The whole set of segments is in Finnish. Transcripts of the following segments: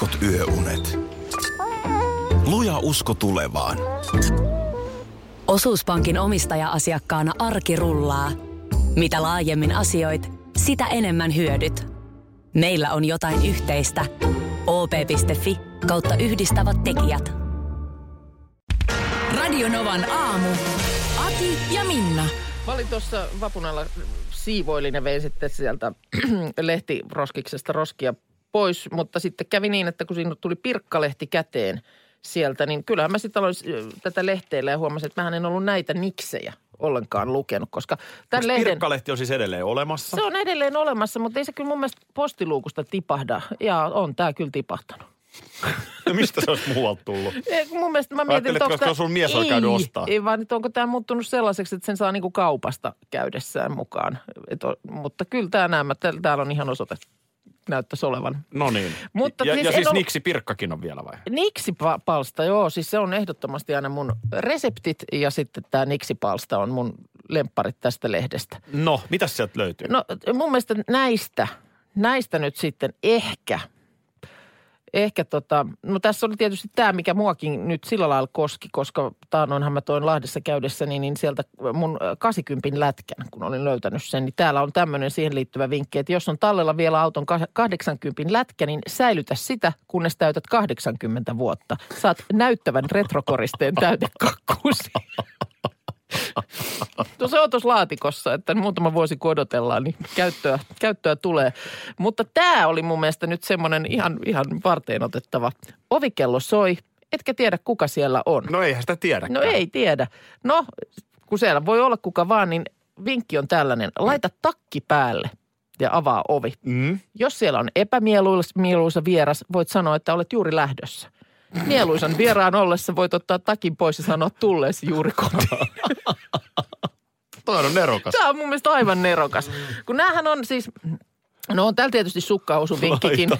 heikot yöunet. Luja usko tulevaan. Osuuspankin omistaja-asiakkaana arki rullaa. Mitä laajemmin asioit, sitä enemmän hyödyt. Meillä on jotain yhteistä. op.fi kautta yhdistävät tekijät. Radionovan aamu. Ati ja Minna. Mä olin tuossa vapun alla siivoilin ja vein sitten sieltä lehtiroskiksesta roskia pois, mutta sitten kävi niin, että kun siinä tuli pirkkalehti käteen sieltä, niin kyllähän mä sitten aloin äh, tätä lehteellä ja huomasin, että mä en ollut näitä niksejä ollenkaan lukenut, koska tämän Onks lehden... Pirkkalehti on siis edelleen olemassa? Se on edelleen olemassa, mutta ei se kyllä mun mielestä postiluukusta tipahda. Ja on tää kyllä tipahtanut. No mistä se olisi muualta tullut? Ei, mun mielestä mä mietin, että onko koska sun mies oli käynyt ei, ostaa. Ei vaan, että onko tämä muuttunut sellaiseksi, että sen saa niinku kaupasta käydessään mukaan. Et on, mutta kyllä tämä täällä täällä on ihan osoite näyttäisi olevan. No niin. Mutta ja, siis ja siis ollut- Niksi Pirkkakin on vielä vai? Niksi-palsta, joo, siis se on ehdottomasti aina mun reseptit ja sitten tämä Niksi-palsta on mun lempparit tästä lehdestä. No, mitä sieltä löytyy? No mun mielestä näistä, näistä nyt sitten ehkä, ehkä tota, no tässä oli tietysti tämä, mikä muakin nyt sillä lailla koski, koska taanoinhan mä toin Lahdessa käydessäni, niin sieltä mun 80 lätkän, kun olin löytänyt sen, niin täällä on tämmöinen siihen liittyvä vinkki, että jos on tallella vielä auton 80 lätkä, niin säilytä sitä, kunnes täytät 80 vuotta. Saat näyttävän retrokoristeen täytekakkuusi. No se on tuossa laatikossa, että muutama vuosi kun odotellaan, niin käyttöä, käyttöä tulee. Mutta tämä oli mun mielestä nyt semmoinen ihan, ihan varteen otettava. Ovikello soi, etkä tiedä kuka siellä on. No eihän sitä tiedäkään. No ei tiedä. No, kun siellä voi olla kuka vaan, niin vinkki on tällainen. Laita takki päälle ja avaa ovi. Mm. Jos siellä on epämieluisa vieras, voit sanoa, että olet juuri lähdössä. Mieluisan vieraan ollessa voit ottaa takin pois ja sanoa tulleesi juuri kotiin. On nerokas. Tämä on mun mielestä aivan nerokas. Kun näähän on siis, no on täällä tietysti sukkahousuvinkkikin.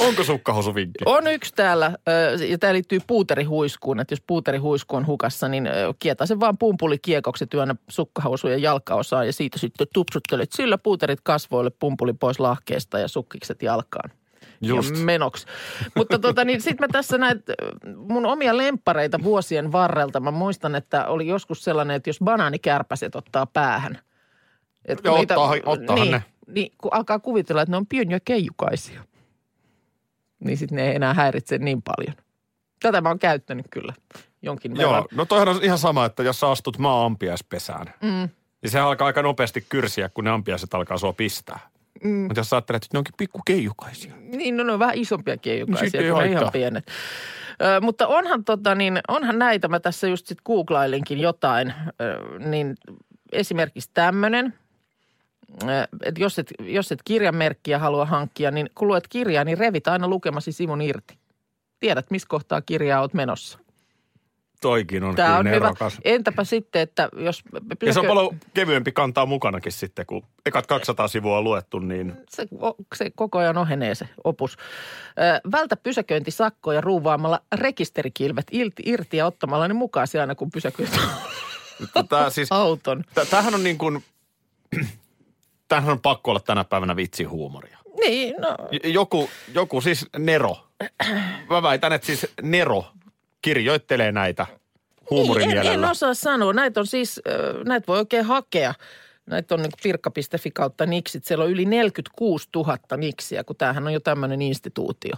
Onko sukkahosuvinkki? On yksi täällä, ja tämä liittyy puuterihuiskuun, että jos puuterihuisku on hukassa, niin ö, kietä se vaan pumpulikiekoksi työnnä sukkahousujen jalkaosaan ja siitä sitten tupsuttelet sillä puuterit kasvoille, pumpuli pois lahkeesta ja sukkikset jalkaan. Just. Ja menoksi. Mutta tota, niin sitten mä tässä näitä ö, mun omia lemppareita vuosien varrelta. Mä muistan, että oli joskus sellainen, että jos banaanikärpäset ottaa päähän. Et kun Ja ottaa- ottaahan niin, ne. Niin, kun alkaa kuvitella, että ne on pieniä keijukaisia. Niin sitten ne ei enää häiritse niin paljon. Tätä mä oon käyttänyt kyllä jonkin verran. Joo, no toihan on ihan sama, että jos sä astut maa-ampiaispesään, Mm. niin se alkaa aika nopeasti kyrsiä, kun ne ampiaiset alkaa sua pistää. Mm. Mutta jos ajattelet, että ne onkin pikku keijukaisia. Niin, no ne on vähän isompia No keijukaisia, sitten ei kun ihan pienet. Ö, mutta onhan, tota, niin, onhan näitä, mä tässä just sit googlailinkin jotain, ö, niin esimerkiksi tämmöinen, että jos et, jos et kirjamerkkiä halua hankkia, niin kun luet kirjaa, niin revit aina lukemasi sivun irti. Tiedät, missä kohtaa kirjaa oot menossa. Toikin on Tämä on hyvä. Entäpä sitten, että jos... Ja se on paljon kevyempi kantaa mukanakin sitten, kun ekat 200 sivua on luettu, niin se, se koko ajan ohenee se opus. Ö, vältä pysäköintisakkoja ruuvaamalla rekisterikilvet irti, ja ottamalla ne mukaan aina, kun pysäköit tämä siis, auton. tä- tämähän on niin kuin, tämähän on pakko olla tänä päivänä vitsihuumoria. Niin, no Joku, joku siis Nero, mä väitän, että siis Nero kirjoittelee näitä niin, en, huumorimielellä. en osaa sanoa. Näitä on siis, näitä voi oikein hakea. Näitä on niin pirkka.fi kautta niksit. Siellä on yli 46 000 niksiä, kun tämähän on jo tämmöinen instituutio.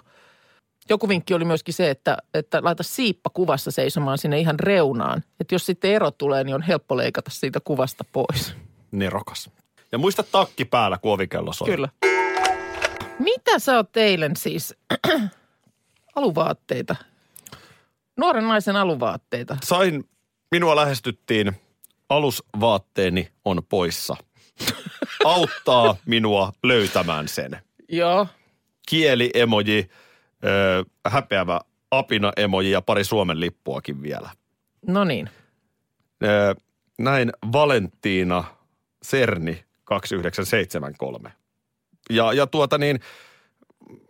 Joku vinkki oli myöskin se, että, että laita siippa kuvassa seisomaan sinne ihan reunaan. Että jos sitten ero tulee, niin on helppo leikata siitä kuvasta pois. Nerokas. Ja muista takki päällä, kun ovikello soi. Kyllä. Mitä sä oot eilen siis? aluvaatteita. Nuoren naisen aluvaatteita. Sain, minua lähestyttiin, alusvaatteeni on poissa. Auttaa minua löytämään sen. Joo. Kieli-emoji, ö, häpeävä apina-emoji ja pari Suomen lippuakin vielä. No niin. Ö, näin Valentiina Serni 2973. Ja, ja tuota niin,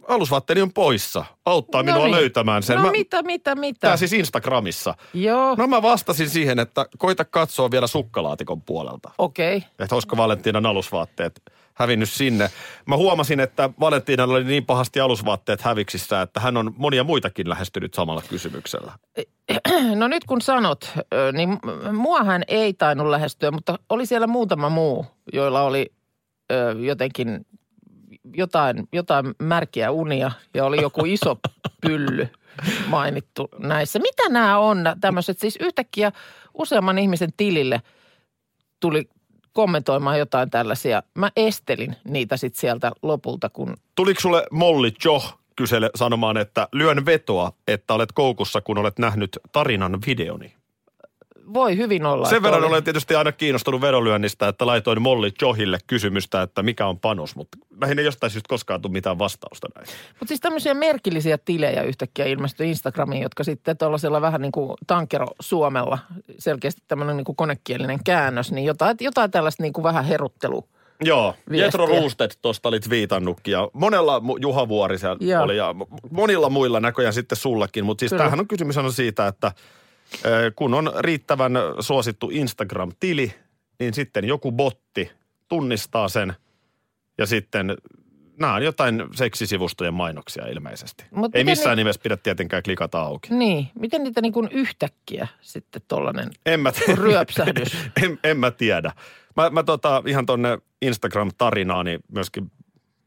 alusvaatteeni on poissa. Auttaa No minua niin. löytämään sen. No Mä- mitä, mitä, mitä? Tää siis Instagramissa. Joo, No mä vastasin siihen, että koita katsoa vielä sukkalaatikon puolelta. okei. Okay. Että olisiko Valentiinan alusvaatteet hävinnyt sinne. Mä huomasin, että Valentinalla oli niin pahasti alusvaatteet häviksissä, että hän on monia muitakin lähestynyt samalla kysymyksellä. No nyt kun sanot, niin muahan ei tainnut lähestyä, mutta oli siellä muutama muu, joilla oli jotenkin jotain, jotain märkiä unia ja oli joku iso pylly mainittu näissä. Mitä nämä on tämmöiset? Siis yhtäkkiä useamman ihmisen tilille tuli kommentoimaan jotain tällaisia. Mä estelin niitä sitten sieltä lopulta, kun Tuliko sulle Molly Jo kysele sanomaan, että lyön vetoa, että olet koukussa, kun olet nähnyt tarinan videoni? Voi hyvin olla. Sen verran oli. olen tietysti aina kiinnostunut vedonlyönnistä, että laitoin Molly Johille kysymystä, että mikä on panos, mutta näihin ei jostain syystä koskaan tule mitään vastausta näin. Mutta siis tämmöisiä merkillisiä tilejä yhtäkkiä ilmestyi Instagramiin, jotka sitten tuollaisella vähän niin kuin tankero Suomella, selkeästi tämmöinen niin kuin konekielinen käännös, niin jotain, jotain tällaista niin kuin vähän heruttelu. Joo, Viestiä. Jetro Roostet tuosta olit viitannutkin ja monella, Juha Vuori siellä Joo. oli ja mo- monilla muilla näköjään sitten sullakin. Mutta siis Kyllä. tämähän on kysymys on siitä, että kun on riittävän suosittu Instagram-tili, niin sitten joku botti tunnistaa sen ja sitten nämä on jotain seksisivustojen mainoksia ilmeisesti. Mut Ei missään ne- nimessä pidä tietenkään klikata auki. Niin, miten niitä niin kuin yhtäkkiä sitten tollainen En mä, ryöpsähdys? en, en mä tiedä. Mä, mä tota, ihan tonne Instagram-tarinaani myöskin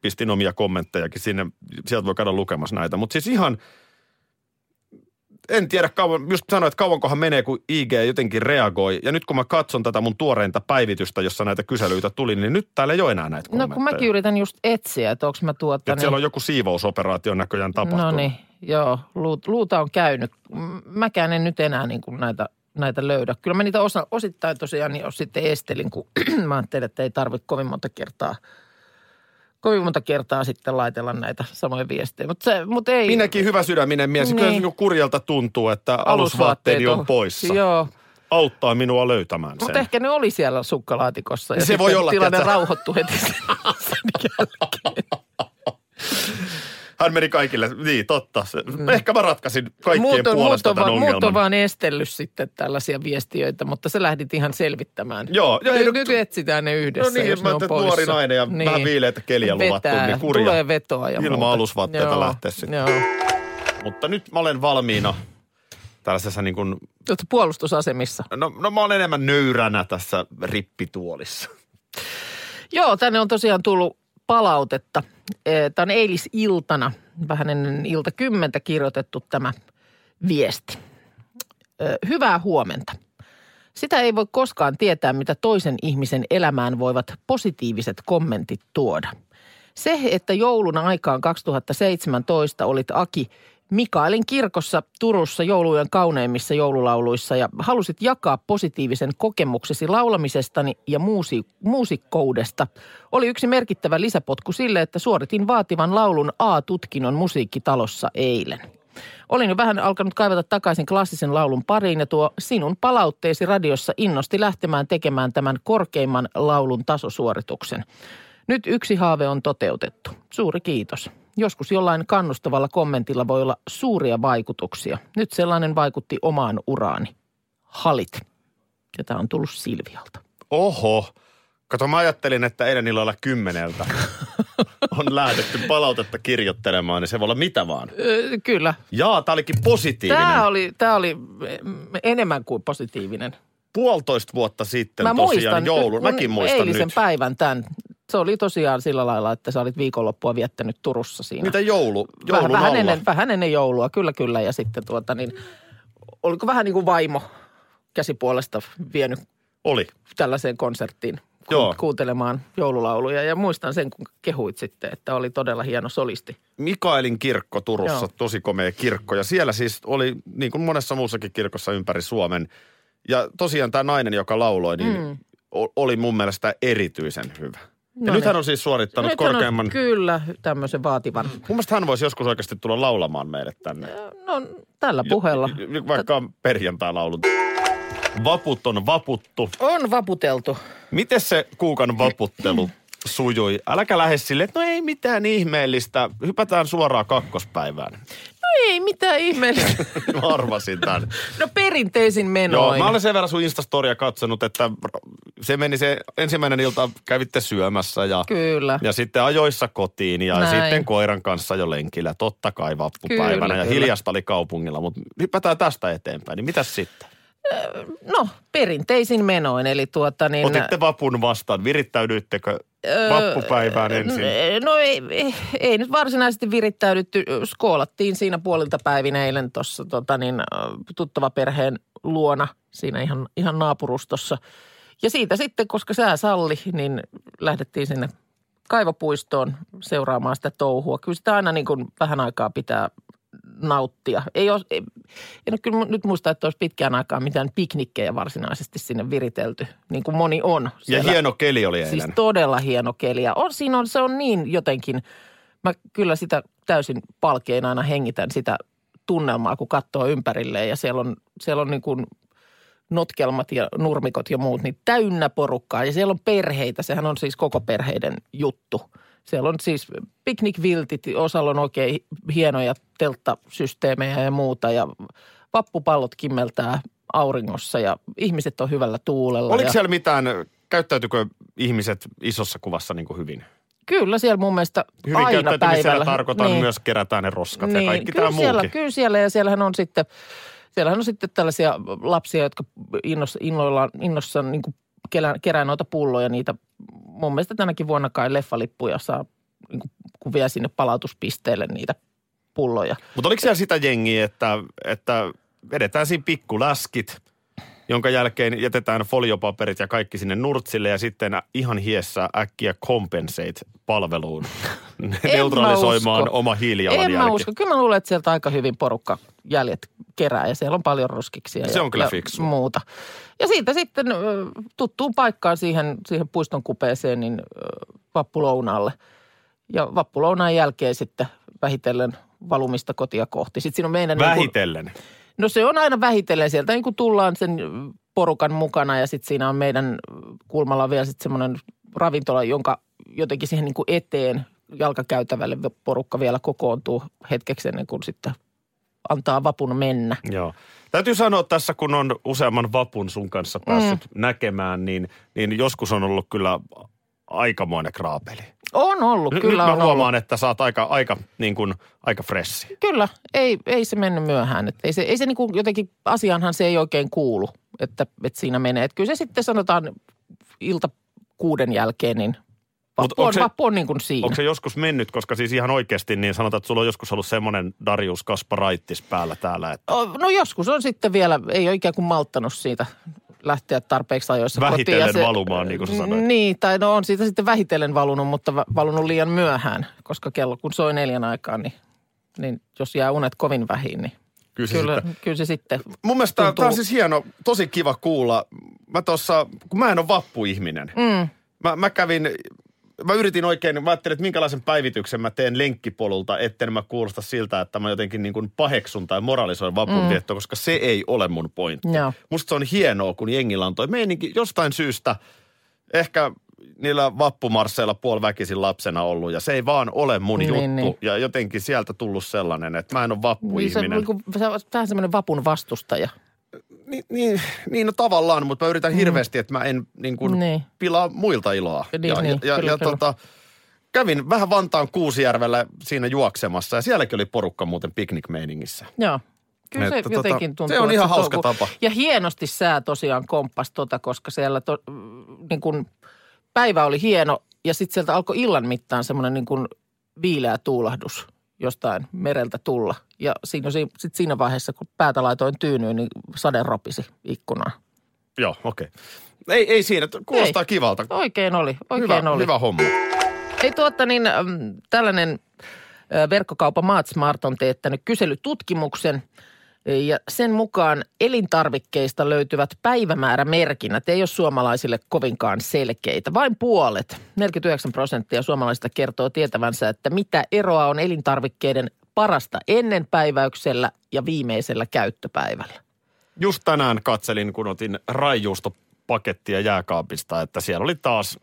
pistin omia kommenttejakin sinne. Sieltä voi käydä lukemassa näitä. Mutta siis ihan, en tiedä kauan, just sanoin, että kauankohan menee, kun IG jotenkin reagoi. Ja nyt kun mä katson tätä mun tuoreinta päivitystä, jossa näitä kyselyitä tuli, niin nyt täällä ei ole enää näitä No kommentteja. kun mäkin yritän just etsiä, että onko mä tuota... Että siellä on joku siivousoperaatio näköjään tapahtunut. No niin, joo, luut, luuta on käynyt. Mäkään en nyt enää niin kuin näitä, näitä löydä. Kyllä mä niitä osa, osittain tosiaan niin sitten estelin, kun mä ajattelin, että ei tarvitse kovin monta kertaa, kovin monta kertaa sitten laitella näitä samoja viestejä. Mutta se, mut ei. Minäkin hyvä sydäminen mies. Niin. Kyllä se Niin. niin kurjalta tuntuu, että alusvaatteeni on poissa. Joo, Auttaa minua löytämään sen. mutta ehkä ne oli siellä sukkalaatikossa. Ja Se voi olla, tilanne rauhoittui heti sen jälkeen. Hän meni kaikille, niin totta. Se, Ehkä mä ratkaisin kaikkien Muut on, muut, puolesta on, tämän vaan, muut on vaan estellyt sitten tällaisia viestiöitä, mutta sä lähdit ihan selvittämään. Joo, joo, ei, nyt, no- nyt etsitään ne yhdessä, No niin, jos mä ne on nuori nainen ja vähän viileitä keliä luvattu, niin kurja. Tulee vetoa ja Ilman muuta. alusvaatteita Joo, lähteä sitten. Joo. Mutta nyt mä olen valmiina tällaisessa niin kuin, Oletko puolustusasemissa? no, no mä olen enemmän nöyränä tässä rippituolissa. Joo, tänne on tosiaan tullut palautetta. Tämä on eilisiltana, vähän ennen ilta kymmentä kirjoitettu tämä viesti. Hyvää huomenta. Sitä ei voi koskaan tietää, mitä toisen ihmisen elämään voivat positiiviset kommentit tuoda. Se, että joulun aikaan 2017 olit Aki Mikaelin kirkossa Turussa joulujen kauneimmissa joululauluissa ja halusit jakaa positiivisen kokemuksesi laulamisestani ja muusi, muusikkoudesta, oli yksi merkittävä lisäpotku sille, että suoritin vaativan laulun A-tutkinnon musiikkitalossa eilen. Olin jo vähän alkanut kaivata takaisin klassisen laulun pariin ja tuo sinun palautteesi radiossa innosti lähtemään tekemään tämän korkeimman laulun tasosuorituksen. Nyt yksi haave on toteutettu. Suuri kiitos. Joskus jollain kannustavalla kommentilla voi olla suuria vaikutuksia. Nyt sellainen vaikutti omaan uraani. Halit. Ja tämä on tullut Silvialta. Oho. Kato, mä ajattelin, että eilen illalla kymmeneltä on lähdetty palautetta kirjoittelemaan, niin se voi olla mitä vaan. Öö, kyllä. Jaa, tää olikin positiivinen. Tämä oli, tämä oli mm, enemmän kuin positiivinen. Puolitoista vuotta sitten Mä tosiaan muistan, joulun. Mäkin muistan eilisen nyt. päivän tämän. Se oli tosiaan sillä lailla, että sä olit viikonloppua viettänyt Turussa siinä. Mitä joulu, vähän, joulun vähän, ennen, vähän ennen joulua, kyllä kyllä. Ja sitten tuota niin, oliko vähän niin kuin vaimo käsipuolesta vienyt Oli. tällaiseen konserttiin ku- Joo. kuuntelemaan joululauluja. Ja muistan sen, kun kehuit sitten, että oli todella hieno solisti. Mikaelin kirkko Turussa, Joo. tosi komea kirkko. Ja siellä siis oli, niin kuin monessa muussakin kirkossa ympäri Suomen. Ja tosiaan tämä nainen, joka lauloi, niin mm. oli mun mielestä erityisen hyvä. Ja No nyt hän niin. on siis suorittanut Nyt hän on korkeamman... Kyllä, tämmöisen vaativan. Mun mielestä hän voisi joskus oikeasti tulla laulamaan meille tänne. No tällä puheella. Jo- jo- Vaikka perjantai-laulu. Vaput on vaputtu. On vaputeltu. Miten se kuukan vaputtelu sujui? Äläkä lähde silleen, että no ei mitään ihmeellistä. Hypätään suoraan kakkospäivään. No ei mitään ihmeellistä. Mä arvasin tämän. No perinteisin Joo, menoin. mä olen sen verran sun Instastoria katsonut, että se meni se ensimmäinen ilta, kävitte syömässä ja, Kyllä. ja sitten ajoissa kotiin ja Näin. sitten koiran kanssa jo lenkillä. Totta kai vappupäivänä Kyllä, ja kyllä. hiljasta oli kaupungilla, mutta hypätään tästä eteenpäin. Niin mitäs sitten? No, perinteisin menoin, eli tuota niin... Otitte vapun vastaan, virittäydyittekö vappupäivään ensin? No ei, ei, ei nyt varsinaisesti virittäydytty. Skoolattiin siinä puolilta päivin eilen tuossa tota niin, tuttava perheen luona siinä ihan, ihan naapurustossa. Ja siitä sitten, koska sää salli, niin lähdettiin sinne kaivopuistoon seuraamaan sitä touhua. Kyllä sitä aina niin kuin vähän aikaa pitää nauttia. Ei ole, ei, en ole kyllä nyt muista, että olisi pitkään aikaa mitään piknikkejä varsinaisesti sinne viritelty, niin kuin moni on. Ja siellä. hieno keli oli eilen. Siis todella hieno keli. Ja on, siinä on, se on niin jotenkin, mä kyllä sitä täysin palkein aina hengitän sitä tunnelmaa, kun katsoo ympärilleen. Ja siellä on, siellä on niin kuin notkelmat ja nurmikot ja muut, niin täynnä porukkaa. Ja siellä on perheitä, sehän on siis koko perheiden juttu. Siellä on siis piknikviltit, osalla on oikein hienoja telttasysteemejä ja muuta. Ja vappupallot kimmeltää auringossa ja ihmiset on hyvällä tuulella. Oliko ja... siellä mitään, käyttäytykö ihmiset isossa kuvassa niin kuin hyvin? Kyllä siellä mun mielestä Hyvin aina päivällä. tarkoitan niin. myös kerätään ne roskat ja kaikki kyllä tämä siellä, muukin. Kyllä siellä ja siellähän on sitten, siellähän on sitten tällaisia lapsia, jotka innos, innoillaan, innossaan niin kerää, kerää noita pulloja. Niitä mun mielestä tänäkin vuonna kai leffalippuja saa, niin kuin, kun vie sinne palautuspisteelle niitä pulloja. Mutta oliko siellä sitä jengiä, että, että vedetään siinä pikkuläskit, jonka jälkeen jätetään foliopaperit ja kaikki sinne nurtsille ja sitten ihan hiessä äkkiä compensate palveluun neutralisoimaan oma En hiilijalanjälki. mä usko. Kyllä mä luulen, että sieltä aika hyvin porukka jäljet kerää ja siellä on paljon roskiksia. Se ja, on kyllä ja fiksu. muuta. Ja siitä sitten tuttuun paikkaan siihen, siihen puiston kupeeseen, niin ö, vappulounaalle. Ja vappulounaan jälkeen sitten vähitellen valumista kotia kohti. Sitten siinä on meidän... Niin Vähitellen. kuin, no se on aina vähitellen sieltä, niin kuin tullaan sen porukan mukana ja sitten siinä on meidän kulmalla vielä sitten semmoinen ravintola, jonka jotenkin siihen niin kuin eteen jalkakäytävälle porukka vielä kokoontuu hetkeksi ennen kuin sitten antaa vapun mennä. Joo. Täytyy sanoa tässä, kun on useamman vapun sun kanssa päässyt mm. näkemään, niin, niin joskus on ollut kyllä aikamoinen kraapeli. On ollut, kyllä nyt mä on huomaan, ollut. että sä oot aika, aika, niin kuin, aika fressi. Kyllä, ei, ei se mennyt myöhään. Et ei se, ei se niin kuin jotenkin, asiaanhan se ei oikein kuulu, että, että siinä menee. Et kyllä se sitten sanotaan ilta kuuden jälkeen, niin vappu on, onko se- vappu on niin kuin siinä. Onko se joskus mennyt, koska siis ihan oikeasti niin sanotaan, että sulla on joskus ollut semmoinen Darius Kasparaitis päällä täällä, että No joskus on sitten vielä, ei ole ikään kuin malttanut siitä lähteä tarpeeksi ajoissa Vähitellen kotiin. valumaan, niin kuin sä sanoit. Niin, tai no on siitä sitten vähitellen valunut, mutta va- valunut liian myöhään, koska kello kun soi neljän aikaan, niin, niin jos jää unet kovin vähin, niin kyllä se kyllä, sitten kyllä se sitten Mun mielestä tuntuu- tämä on siis hieno, tosi kiva kuulla. Mä tossa, kun mä en ole vappuihminen. Mm. Mä, mä kävin, mä yritin oikein, mä ajattelin, että minkälaisen päivityksen mä teen lenkkipolulta, etten mä kuulosta siltä, että mä jotenkin niin kuin paheksun tai moralisoin vapunviettoa, koska se ei ole mun pointti. Joo. Musta se on hienoa, kun jengillä on toi meininki jostain syystä, ehkä niillä vappumarsseilla puoliväkisin lapsena ollut ja se ei vaan ole mun Niin, juttu. niin. Ja jotenkin sieltä tullut sellainen, että mä en ole Niin se on vappuihminen. niin kuin, se on vähän semmoinen vapun vastustaja. Niin, niin, niin no tavallaan, mutta mä yritän hirveästi, että mä en niin kuin Niin. pilaa muilta iloa. Niin, ja, niin, ja, kyllä, ja kyllä. tota, kävin vähän Vantaan Kuusijärvellä siinä juoksemassa ja sielläkin oli porukka muuten piknikmeiningissä. Joo. Kyllä se Että tota, jotenkin tuntuu. se on ihan hauska touko- tapa. Ja hienosti sää tosiaan komppas tota, koska siellä to, niin kuin päivä oli hieno ja sitten sieltä alkoi illan mittaan semmoinen niin kuin viileä tuulahdus jostain mereltä tulla. Ja siinä, sit siinä vaiheessa, kun päätä laitoin tyynyyn, niin sade ropisi ikkunaan. Joo, okei. Okay. Ei, ei siinä, kuulostaa Ei. kivalta. Oikein oli, oikein Hyvä, oli. hyvä homma. Ei tuota niin, äm, tällainen ä, verkkokaupa Maatsmart on teettänyt kyselytutkimuksen ja sen mukaan elintarvikkeista löytyvät päivämäärämerkinnät ei ole suomalaisille kovinkaan selkeitä. Vain puolet, 49 prosenttia suomalaisista kertoo tietävänsä, että mitä eroa on elintarvikkeiden parasta ennen päiväyksellä ja viimeisellä käyttöpäivällä. Just tänään katselin, kun otin raijuustopakettia jääkaapista, että siellä oli taas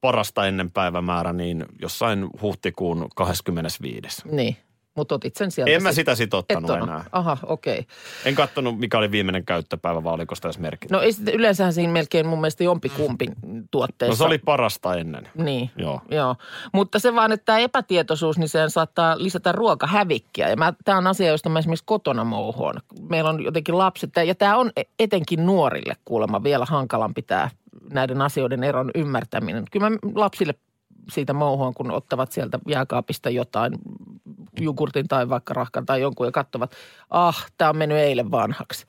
parasta ennen päivämäärä, niin jossain huhtikuun 25. Niin. Mutta otit sen sieltä. En mä sit- sitä sit ottanut Et enää. Aha, okei. Okay. En kattonut, mikä oli viimeinen käyttöpäivä, vai oliko sitä edes merkitty. No ei sit, yleensähän siinä melkein mun mielestä jompikumpi tuotteessa. No se oli parasta ennen. Niin, Joo. joo. Mutta se vaan, että tämä epätietoisuus, niin sehän saattaa lisätä ruokahävikkiä. Ja tämä on asia, josta mä esimerkiksi kotona mouhoon. Meillä on jotenkin lapset, ja tämä on etenkin nuorille kuulemma vielä hankalampi tämä näiden asioiden eron ymmärtäminen. Kyllä mä lapsille siitä mouhoon, kun ottavat sieltä jääkaapista jotain, jogurtin tai vaikka rahkan tai jonkun ja katsovat, ah, tämä on mennyt eilen vanhaksi.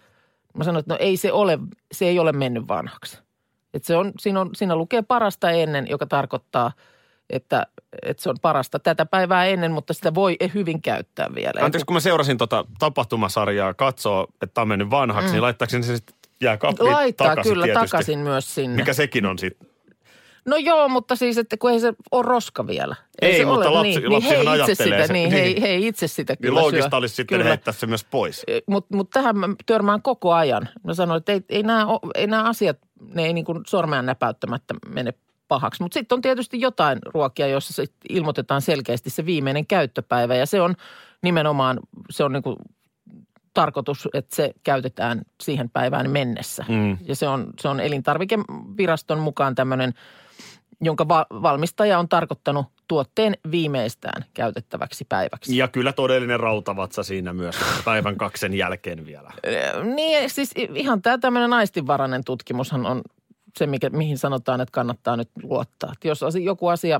Mä sanoin, että no ei se ole, se ei ole mennyt vanhaksi. Että se on, siinä, on, siinä lukee parasta ennen, joka tarkoittaa, että, että se on parasta tätä päivää ennen, mutta sitä voi hyvin käyttää vielä. Anteeksi, kun mä seurasin tota tapahtumasarjaa katsoo, että tämä on mennyt vanhaksi, mm. niin laittaako sen sitten jää Laittaa takaisin kyllä tietysti. takaisin myös sinne. Mikä sekin on sitten. No joo, mutta siis, että kun ei se ole roska vielä. Ei, se mutta lapsi- niin, lapsihan niin he itse ajattelee sitä, sen. niin, Niin. He, he itse sitä Niin kyllä loogista syö. olisi sitten Kyllä. heittää se myös pois. Mutta mut tähän mä törmään koko ajan. Mä sanoin, että ei, ei, nämä, ei nämä asiat, ne ei niin kuin sormean näpäyttämättä mene pahaksi. Mutta sitten on tietysti jotain ruokia, joissa sit ilmoitetaan selkeästi se viimeinen käyttöpäivä. Ja se on nimenomaan, se on niin kuin tarkoitus, että se käytetään siihen päivään mennessä. Mm. Ja se on, se on elintarvikeviraston mukaan tämmöinen, jonka va- valmistaja on tarkoittanut tuotteen viimeistään käytettäväksi päiväksi. Ja kyllä todellinen rautavatsa siinä myös päivän kaksen jälkeen vielä. Niin, siis ihan tämä tämmöinen aistinvarainen tutkimushan on se, mikä, mihin sanotaan, että kannattaa nyt luottaa. Että jos joku asia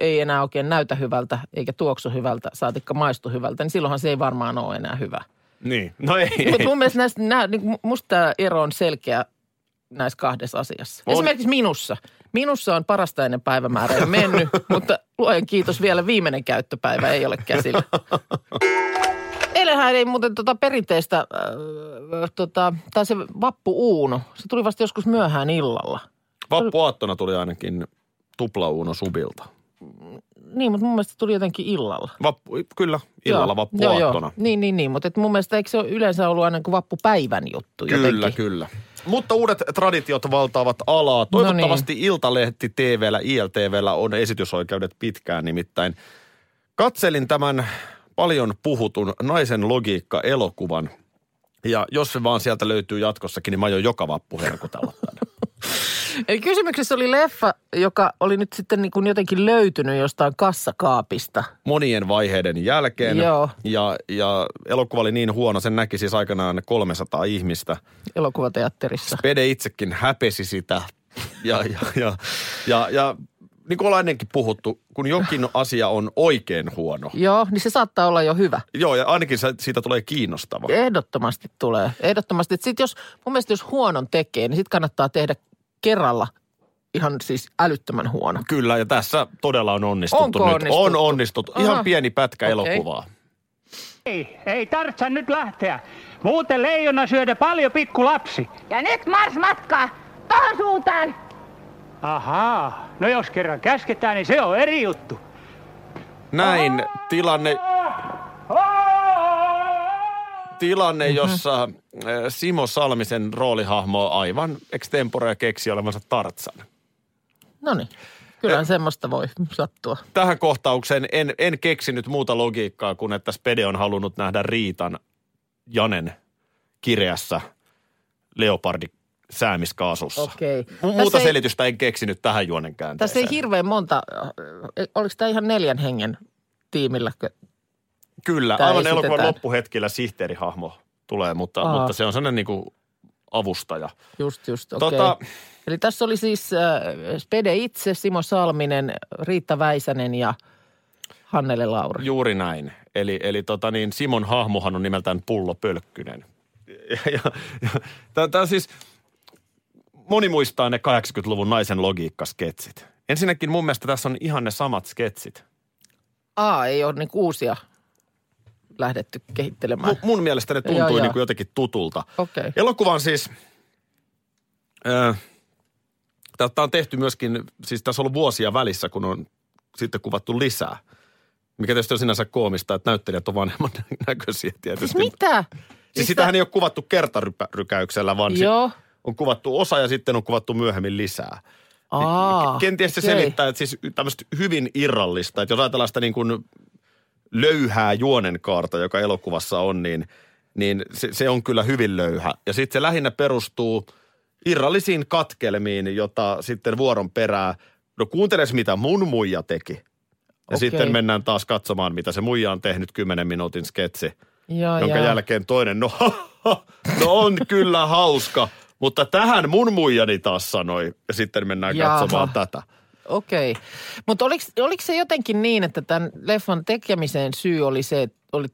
ei enää oikein näytä hyvältä, eikä tuoksu hyvältä, saatikka maistu hyvältä, niin silloinhan se ei varmaan ole enää hyvä. Niin, no ei. Mutta mun mielestä näistä, nää, niin musta tämä ero on selkeä näissä kahdessa asiassa. On. Esimerkiksi minussa. Minussa on parasta ennen päivämäärä jo mennyt, mutta luojan kiitos vielä viimeinen käyttöpäivä ei ole käsillä. Eilenhän ei muuten tota perinteistä, äh, tota, tai se vappu-uuno, se tuli vasta joskus myöhään illalla. Vappuaattona tuli ainakin tuplauuno subilta. Niin, mutta mun mielestä se tuli jotenkin illalla. Vappu, kyllä, illalla Joo, vappuaattona. Joo, joo. Niin, niin, niin, mutta et mun mielestä eikö se ole yleensä ollut aina kuin vappupäivän juttu Kyllä, jotenkin? kyllä. Mutta uudet traditiot valtaavat alaa. Toivottavasti niin. Iltalehti TVllä, ILTVllä on esitysoikeudet pitkään nimittäin. Katselin tämän paljon puhutun naisen logiikka-elokuvan. Ja jos se vaan sieltä löytyy jatkossakin, niin mä aion joka vappu herkutella tänne. Eli kysymyksessä oli leffa, joka oli nyt sitten niin kuin jotenkin löytynyt jostain kassakaapista. Monien vaiheiden jälkeen. Joo. Ja, ja elokuva oli niin huono, sen näki siis aikanaan 300 ihmistä. elokuvateatterissa. Pede itsekin häpesi sitä. Ja, ja, ja, ja, ja niin kuin ollaan ennenkin puhuttu, kun jokin asia on oikein huono. Joo, niin se saattaa olla jo hyvä. Joo, ja ainakin se, siitä tulee kiinnostava. Ehdottomasti tulee. Ehdottomasti. Sitten jos, mun mielestä jos huonon tekee, niin sitten kannattaa tehdä kerralla ihan siis älyttömän huono. Kyllä, ja tässä todella on onnistuttu Onko nyt. onnistuttu? On onnistuttu. Ihan Aha. pieni pätkä Okei. elokuvaa. Ei, ei tarvitse nyt lähteä. Muuten leijona syödä paljon pikku lapsi. Ja nyt mars matkaa tohon suuntaan. Ahaa, no jos kerran käsketään, niin se on eri juttu. Näin tilanne, tilanne jossa äh, Simo Salmisen roolihahmo aivan extempore keksi olevansa Tartsan. No niin, kyllähän semmoista voi sattua. Tähän kohtaukseen en, en keksinyt muuta logiikkaa kuin, että Spede on halunnut nähdä Riitan Janen kireässä leopardi säämiskaasussa. Okei. Mu- Tässä Muuta ei- selitystä en keksinyt tähän juonen Tässä käänteeseen. ei hirveän monta, äh, oliko tämä ihan neljän hengen tiimillä? Kyllä, Tää aivan elokuvan loppuhetkellä sihteerihahmo tulee, mutta, mutta se on sellainen niin kuin avustaja. Just, just, okei. Tota- Eli tässä oli siis äh, Spede itse, Simo Salminen, Riitta Väisänen ja Hannele Lauri. Juuri näin. Eli, eli tota niin, Simon hahmohan on nimeltään Pullo Pölkkynen. Ja, ja, ja, Tämä siis, moni muistaa ne 80-luvun naisen logiikkasketsit. Ensinnäkin mun mielestä tässä on ihan ne samat sketsit. Aa, ei ole niin uusia lähdetty kehittelemään. Mu- mun mielestä ne tuntui Joo, niin kuin jotenkin tutulta. Okei. Elokuva on siis, äh, tätä on tehty myöskin, siis tässä on ollut vuosia välissä, kun on sitten kuvattu lisää. Mikä tietysti on sinänsä koomista, että näyttelijät on vanhemman näköisiä tietysti. Siis mitä? Siis sitähän ei ole kuvattu kertarykäyksellä, vaan Joo. on kuvattu osa ja sitten on kuvattu myöhemmin lisää. Aa, Kenties se okei. selittää, että siis tämmöistä hyvin irrallista, että jos ajatellaan sitä niin kuin löyhää juonenkaarta, joka elokuvassa on, niin, niin se, se on kyllä hyvin löyhä. Ja sitten se lähinnä perustuu irrallisiin katkelmiin, jota sitten vuoron perää, no kuunteles mitä mun muija teki. Ja Okei. sitten mennään taas katsomaan, mitä se muija on tehnyt 10 minuutin sketsi, Ja, jonka ja. jälkeen toinen, no, no on kyllä hauska, mutta tähän mun muijani taas sanoi. Ja sitten mennään Jaha. katsomaan tätä. Okei. Mutta oliko, oliko se jotenkin niin, että tämän leffan tekemisen syy oli se, että, olit,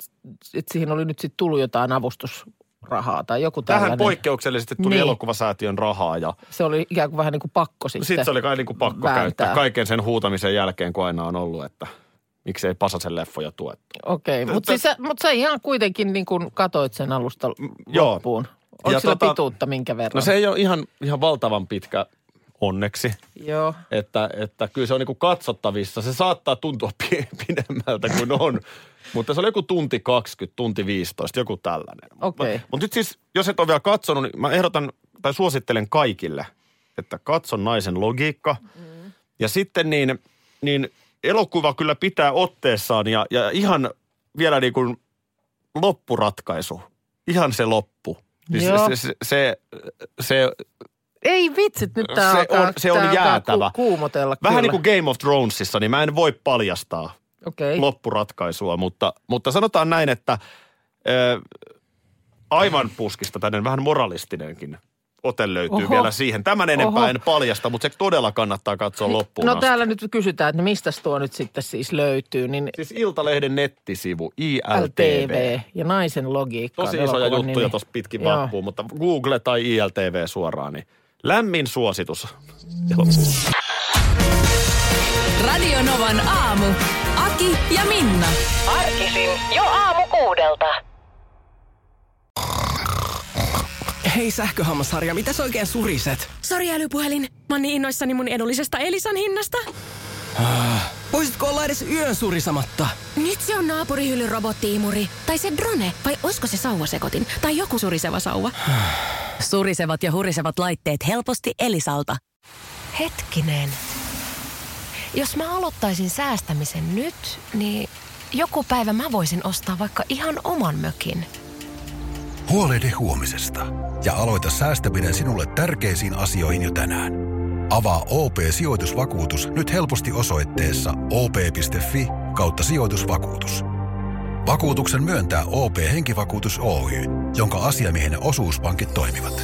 että siihen oli nyt sitten tullut jotain avustusrahaa tai joku tällainen? Tähän poikkeuksellisesti tuli Niin. elokuvasäätiön rahaa ja Se oli ikään kuin vähän niin kuin pakko sitten. sitten se oli kai niin kuin pakko vääntää. käyttää kaiken sen huutamisen jälkeen, kun aina on ollut, että miksei Pasasen leffoja tuettu. Okei, mutta siis mut sä ihan kuitenkin niin kuin katoit sen alusta joo. loppuun. Oliko Ja sillä tota- pituutta minkä verran? No se ei ole ihan, ihan valtavan pitkä onneksi, Joo. että, että kyllä se on niin katsottavissa. Se saattaa tuntua pi- pidemmältä kuin on, mutta se oli joku tunti 20, tunti 15, joku tällainen. Okei. Mutta nyt siis, jos et ole vielä katsonut, niin mä ehdotan tai suosittelen kaikille, että katson naisen logiikka. Mm. Ja sitten niin, niin elokuva kyllä pitää otteessaan ja, ja ihan vielä niin kuin loppuratkaisu. Ihan se loppu. Niin se, se, se, se, Ei vitsit, nyt tää se alkaa, on, se on tää jäätävä. Ku, kuumotella Vähän kyllä. niin kuin Game of Thronesissa, niin mä en voi paljastaa Okei. loppuratkaisua, mutta, mutta sanotaan näin, että ö, aivan puskista tämmöinen vähän moralistinenkin ote löytyy Oho. Vielä siihen. Tämän enempää Oho. en paljasta, mutta se todella kannattaa katsoa loppuun No asti. täällä nyt kysytään, että mistä tuo nyt sitten siis löytyy, niin Siis Iltalehden nettisivu, ILTV. LTV ja naisen logiikka. Tosi on isoja juttuja nimi. tuossa pitkin vappuun, mutta Google tai ILTV suoraan, niin lämmin suositus. Radio Novan aamu. Aki ja Minna. Arkisin jo aamu kuudelta. Hei sähköhammasharja, mitä sä oikein suriset? Sori älypuhelin, mä oon niin innoissani mun edullisesta Elisan hinnasta. Voisitko olla edes yön surisamatta? Nyt se on naapurihyllyn robottiimuri. Tai se drone, vai olisiko se sauvasekotin? Tai joku suriseva sauva. Surisevat ja hurisevat laitteet helposti Elisalta. Hetkinen. Jos mä aloittaisin säästämisen nyt, niin joku päivä mä voisin ostaa vaikka ihan oman mökin. Huolehdi huomisesta ja aloita säästäminen sinulle tärkeisiin asioihin jo tänään. Avaa OP-sijoitusvakuutus nyt helposti osoitteessa op.fi kautta sijoitusvakuutus. Vakuutuksen myöntää OP-henkivakuutus Oy, jonka asiamiehen osuuspankit toimivat.